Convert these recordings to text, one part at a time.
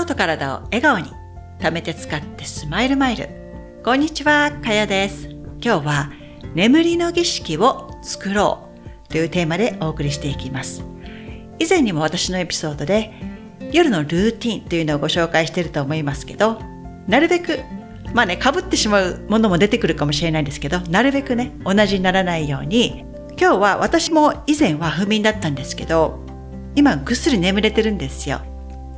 心と体を笑顔に貯めて使ってスマイルマイル。こんにちはかやです。今日は眠りの儀式を作ろうというテーマでお送りしていきます。以前にも私のエピソードで夜のルーティンというのをご紹介していると思いますけどなるべくまあねかぶってしまうものも出てくるかもしれないんですけどなるべくね同じにならないように今日は私も以前は不眠だったんですけど今ぐっすり眠れてるんですよ。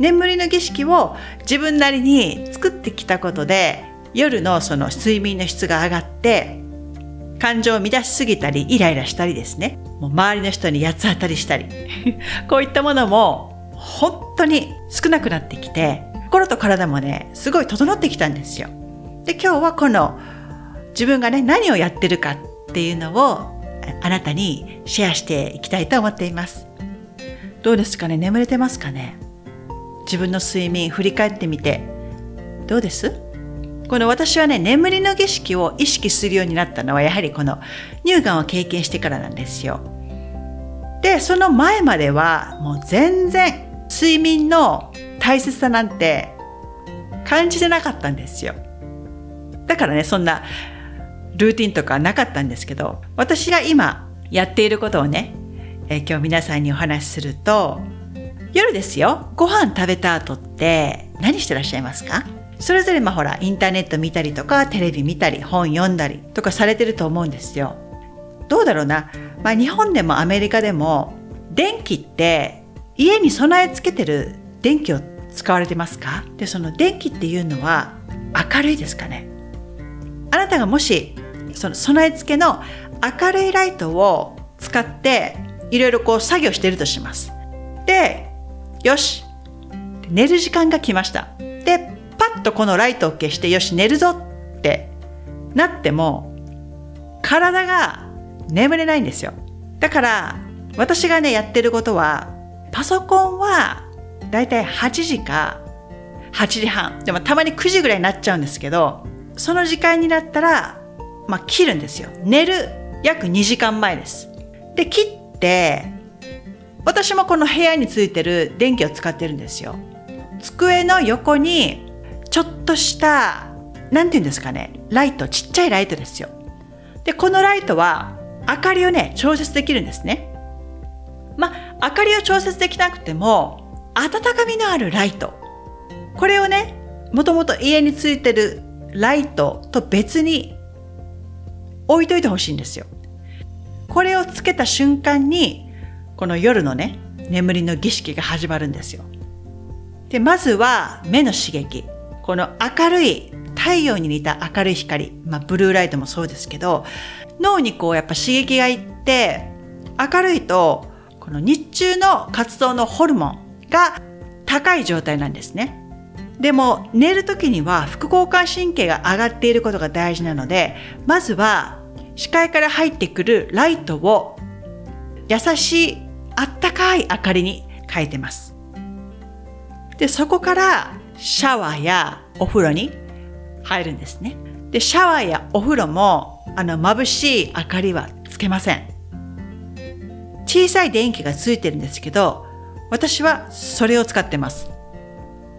眠りの儀式を自分なりに作ってきたことで夜のその睡眠の質が上がって感情を乱しすぎたりイライラしたりですね。もう周りの人に八つ当たりしたり。こういったものも本当に少なくなってきて心と体もねすごい整ってきたんですよ。で今日はこの自分がね何をやってるかっていうのをあなたにシェアしていきたいと思っています。どうですかね？眠れてますかね？自分の睡眠振り返ってみてどうです？この私はね眠りの儀式を意識するようになったのはやはりこの乳がんを経験してからなんですよ。でその前まではもう全然睡眠の大切さなんて感じてなかったんですよ。だからねそんなルーティンとかなかったんですけど私が今やっていることをね、え、今日皆さんにお話しすると夜ですよ。ご飯食べた後って何してらっしゃいますか？それぞれまあほらインターネット見たりとかテレビ見たり本読んだりとかされてると思うんですよ。どうだろうな、まあ、日本でもアメリカでも電気って家に備え付けてる電気を使われてますか？でその電気っていうのは明るいですかね？あなたがもしその備え付けの明るいライトを使っていろいろこう作業してるとします。で、よし寝る時間が来ました。で、パッとこのライトを消してよし寝るぞってなっても体が眠れないんですよ。だから私がねやってることはパソコンはだいたい8時か8時半でもたまに9時ぐらいになっちゃうんですけどその時間になったらまあ、切るんですよ。寝る約2時間前です。で、切って、私もこの部屋についてる電気を使ってるんですよ。机の横に、ちょっとした、なんて言うんですかね、ライト、ちっちゃいライトですよ。で、このライトは、明かりをね、調節できるんですね。まあ、明かりを調節できなくても、温かみのあるライト。これをね、もともと家についてるライトと別に置いといてほしいんですよ。これをつけた瞬間に、この夜のね、眠りの儀式が始まるんですよ。で、まずは目の刺激。この明るい、太陽に似た明るい光。まあ、ブルーライトもそうですけど、脳にこうやっぱ刺激がいって、明るいと、この日中の活動のホルモンが高い状態なんですね。でも寝る時には副交感神経が上がっていることが大事なのでまずは視界から入ってくるライトを優しいあったかい明かりに変えてます。で、そこからシャワーやお風呂に入るんですね。で、シャワーやお風呂もあの眩しい明かりはつけません。小さい電気がついてるんですけど、私はそれを使ってます。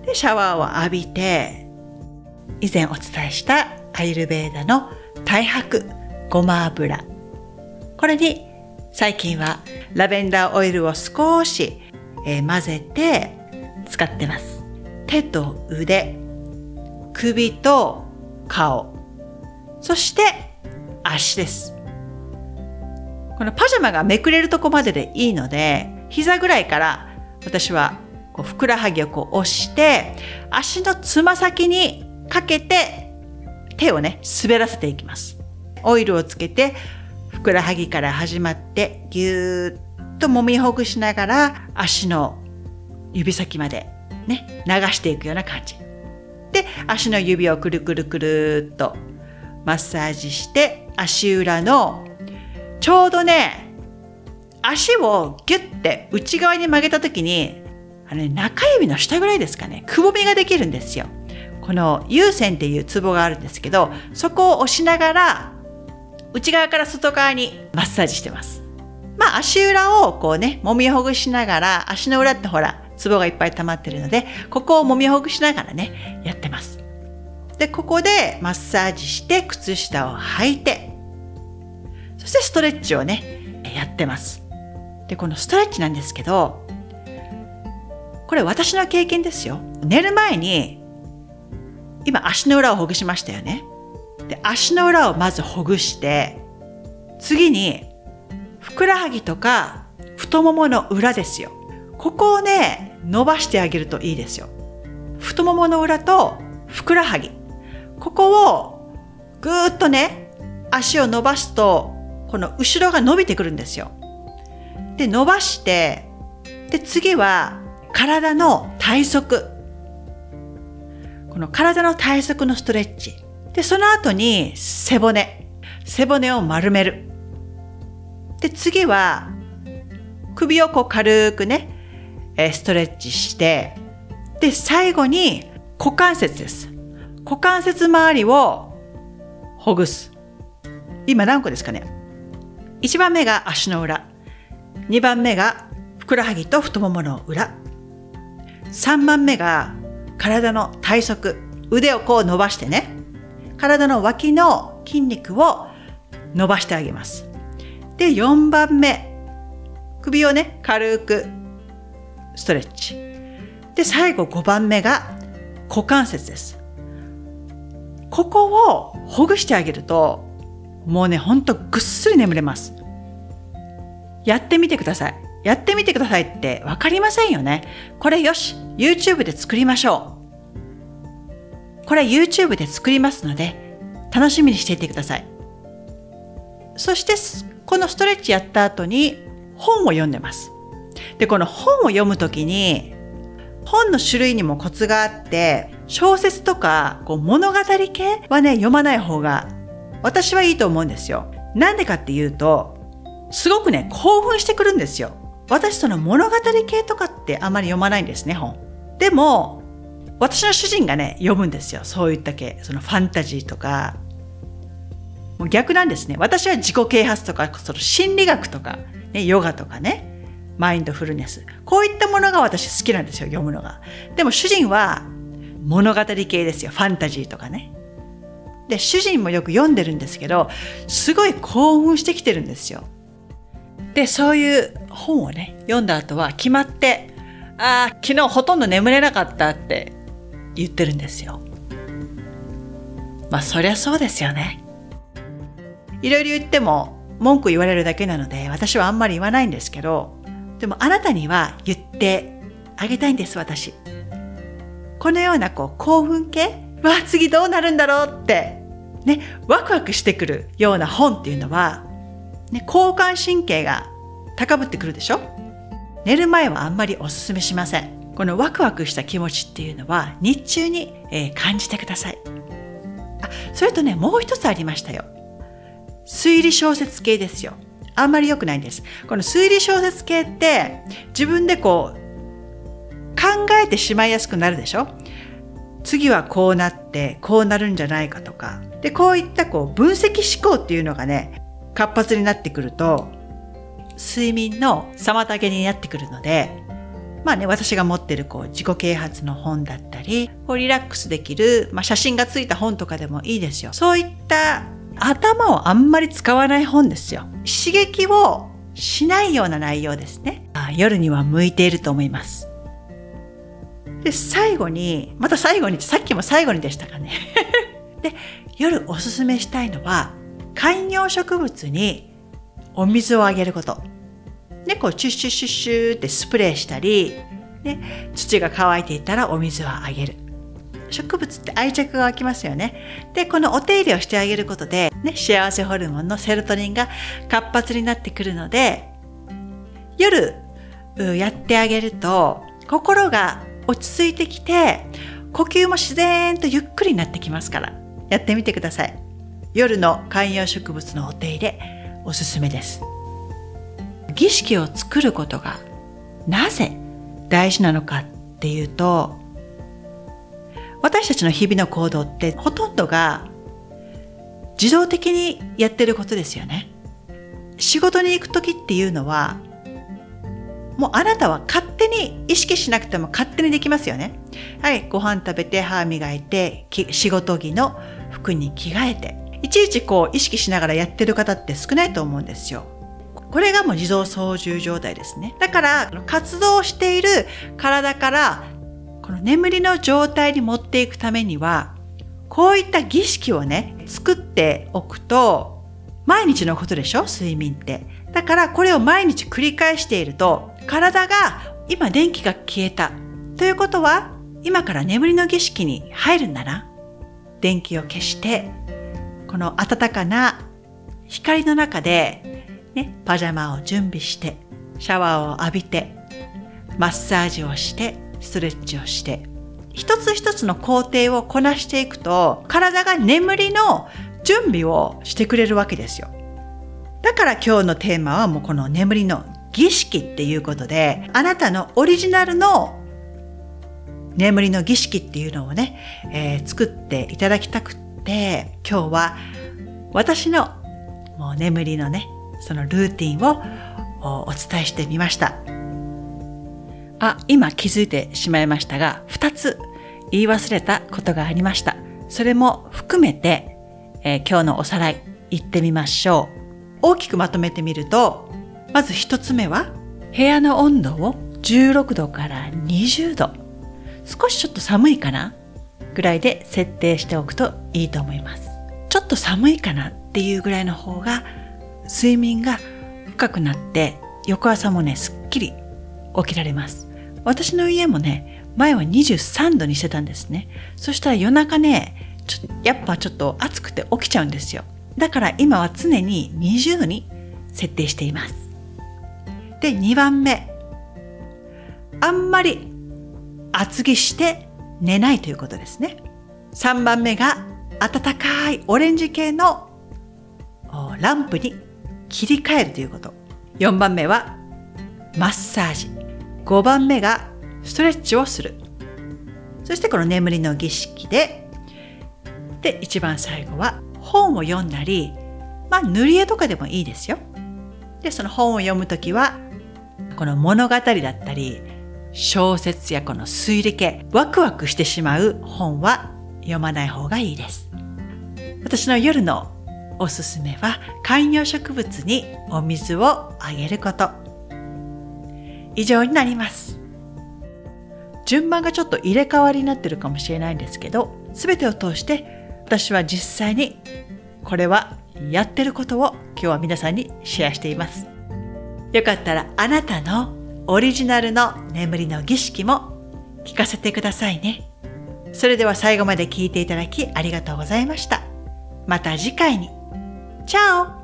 で、シャワーを浴びて、以前お伝えしたアイルベーダの太白ごま油。これに最近はラベンダーオイルを少し、えー、混ぜて使ってます。手と腕、首と顔、そして足です。このパジャマがめくれるとこまででいいので、膝ぐらいから私はこうふくらはぎをこう押して、足のつま先にかけて手をね、滑らせていきます。オイルをつけてふくらはぎから始まってぎゅーっと揉みほぐしながら足の指先までね流していくような感じ。で足の指をくるくるくるっとマッサージして足裏のちょうどね足をギュッて内側に曲げた時にあの、ね、中指の下ぐらいですかねくぼみができるんですよ。この有線っていうツボがあるんですけどそこを押しながら内側から外側にマッサージしてます。まあ足裏をこうね、揉みほぐしながら、足の裏ってほら、ツボがいっぱい溜まってるので、ここを揉みほぐしながらね、やってます。で、ここでマッサージして靴下を履いて、そしてストレッチをね、やってます。で、このストレッチなんですけど、これ私の経験ですよ。寝る前に、今足の裏をほぐしましたよね。で、足の裏をまずほぐして、次に、ふくらはぎとか太ももの裏ですよ。ここをね、伸ばしてあげるといいですよ。太ももの裏とふくらはぎ。ここをぐーっとね、足を伸ばすと、この後ろが伸びてくるんですよ。で、伸ばして、で、次は体の体側。この体の体側のストレッチ。で、その後に背骨。背骨を丸める。で、次は首をこう軽くね、ストレッチして、で、最後に股関節です。股関節周りをほぐす。今何個ですかね ?1 番目が足の裏。2番目がふくらはぎと太ももの裏。3番目が体の体側。腕をこう伸ばしてね。体の脇の筋肉を伸ばしてあげます。で、4番目。首をね、軽くストレッチ。で、最後5番目が股関節です。ここをほぐしてあげると、もうね、ほんとぐっすり眠れます。やってみてください。やってみてくださいってわかりませんよね。これよし、YouTube で作りましょう。これ YouTube で作りますので、楽しみにしていてください。そして、このストレッチやった後に本を読んでます。で、この本を読むときに、本の種類にもコツがあって、小説とかこう物語系はね、読まない方が私はいいと思うんですよ。なんでかっていうと、すごくね、興奮してくるんですよ。私その物語系とかってあまり読まないんですね、本。でも、私の主人がね、読むんですよ。そういった系。そのファンタジーとか。もう逆なんですね。私は自己啓発とか、その心理学とか、ね、ヨガとかね。マインドフルネス。こういったものが私好きなんですよ、読むのが。でも主人は物語系ですよ。ファンタジーとかね。で、主人もよく読んでるんですけど、すごい興奮してきてるんですよ。で、そういう本をね、読んだ後は決まって、ああ、昨日ほとんど眠れなかったって言ってるんですよ。まあ、そりゃそうですよね。いろいろ言っても文句言われるだけなので、私はあんまり言わないんですけど、でもあなたには言ってあげたいんです、私。このようなこう興奮系？わあ、次どうなるんだろうって、ね、ワクワクしてくるような本っていうのは、ね、交感神経が高ぶってくるでしょ？寝る前はあんまりおすすめしません。このワクワクした気持ちっていうのは日中に、えー、感じてください。あ、それとね、もう一つありましたよ。推理小説系ですよ。あんまり良くないんです。この推理小説系って自分でこう考えてしまいやすくなるでしょ？次はこうなってこうなるんじゃないかとか。で、こういったこう分析思考っていうのがね、活発になってくると睡眠の妨げになってくるので、まあね、私が持ってるこう自己啓発の本だったり、こうリラックスできる、まあ、写真がついた本とかでもいいですよ。そういった頭をあんまり使わない本ですよ。刺激をしないような内容ですね。あ夜には向いていると思います。で、最後に、また最後に、さっきも最後にでしたかね。で、夜おすすめしたいのは、観葉植物にお水をあげること。ね、こう、チュッシュシュッシュってスプレーしたり、ね、土が乾いていたらお水をあげる。植物って愛着が湧きますよね。で、このお手入れをしてあげることで、ね、幸せホルモンのセロトニンが活発になってくるので、夜やってあげると心が落ち着いてきて、呼吸も自然とゆっくりになってきますから、やってみてください。夜の観葉植物のお手入れ、おすすめです。儀式を作ることがなぜ大事なのかっていうと、私たちの日々の行動ってほとんどが自動的にやってることですよね。仕事に行く時っていうのはもうあなたは勝手に意識しなくても勝手にできますよね。はい、ご飯食べて歯磨いて、仕事着の服に着替えて、いちいちこう意識しながらやってる方って少ないと思うんですよ。これがもう自動操縦状態ですね。だから、活動している体からこの眠りの状態に持っていくためには、こういった儀式をね、作っておくと、毎日のことでしょ？睡眠って。だからこれを毎日繰り返していると、体が今電気が消えた。ということは、今から眠りの儀式に入るんだな。電気を消して、この暖かな光の中で、ね、パジャマを準備して、シャワーを浴びて、マッサージをして、ストレッチをして、一つ一つの工程をこなしていくと、体が眠りの準備をしてくれるわけですよ。だから今日のテーマはもうこの眠りの儀式っていうことで、あなたのオリジナルの眠りの儀式っていうのをね、えー、作っていただきたくって、今日は私のもう眠りのね、そのルーティンをお伝えしてみました。あ、今気づいてしまいましたが、二つ言い忘れたことがありました。それも含めて、えー、今日のおさらい行ってみましょう。大きくまとめてみると、まず一つ目は、部屋の温度を16度から20度。少しちょっと寒いかな？ぐらいで設定しておくといいと思います。ちょっと寒いかな？っていうぐらいの方が睡眠が深くなって翌朝もね、すっきり起きられます。私の家もね、前は23度にしてたんですね。そしたら夜中ね、ちょやっぱちょっと暑くて起きちゃうんですよ。だから今は常に20度に設定しています。で、2番目。あんまり厚着して寝ないということですね。3番目が暖かいオレンジ系のランプに切り替えるということ。4番目はマッサージ。5番目がストレッチをする。そしてこの眠りの儀式で、で、一番最後は本を読んだり、まあ塗り絵とかでもいいですよ。で、その本を読むときは、この物語だったり、小説やこの推理系、ワクワクしてしまう本は読まない方がいいです。私の夜のおすすめは観葉植物にお水をあげること。以上になります。順番がちょっと入れ替わりになってるかもしれないんですけど、すべてを通して私は実際にこれはやってることを今日は皆さんにシェアしています。よかったらあなたのオリジナルの眠りの儀式も聞かせてくださいね。それでは最後まで聞いていただきありがとうございました。また次回に。チャオ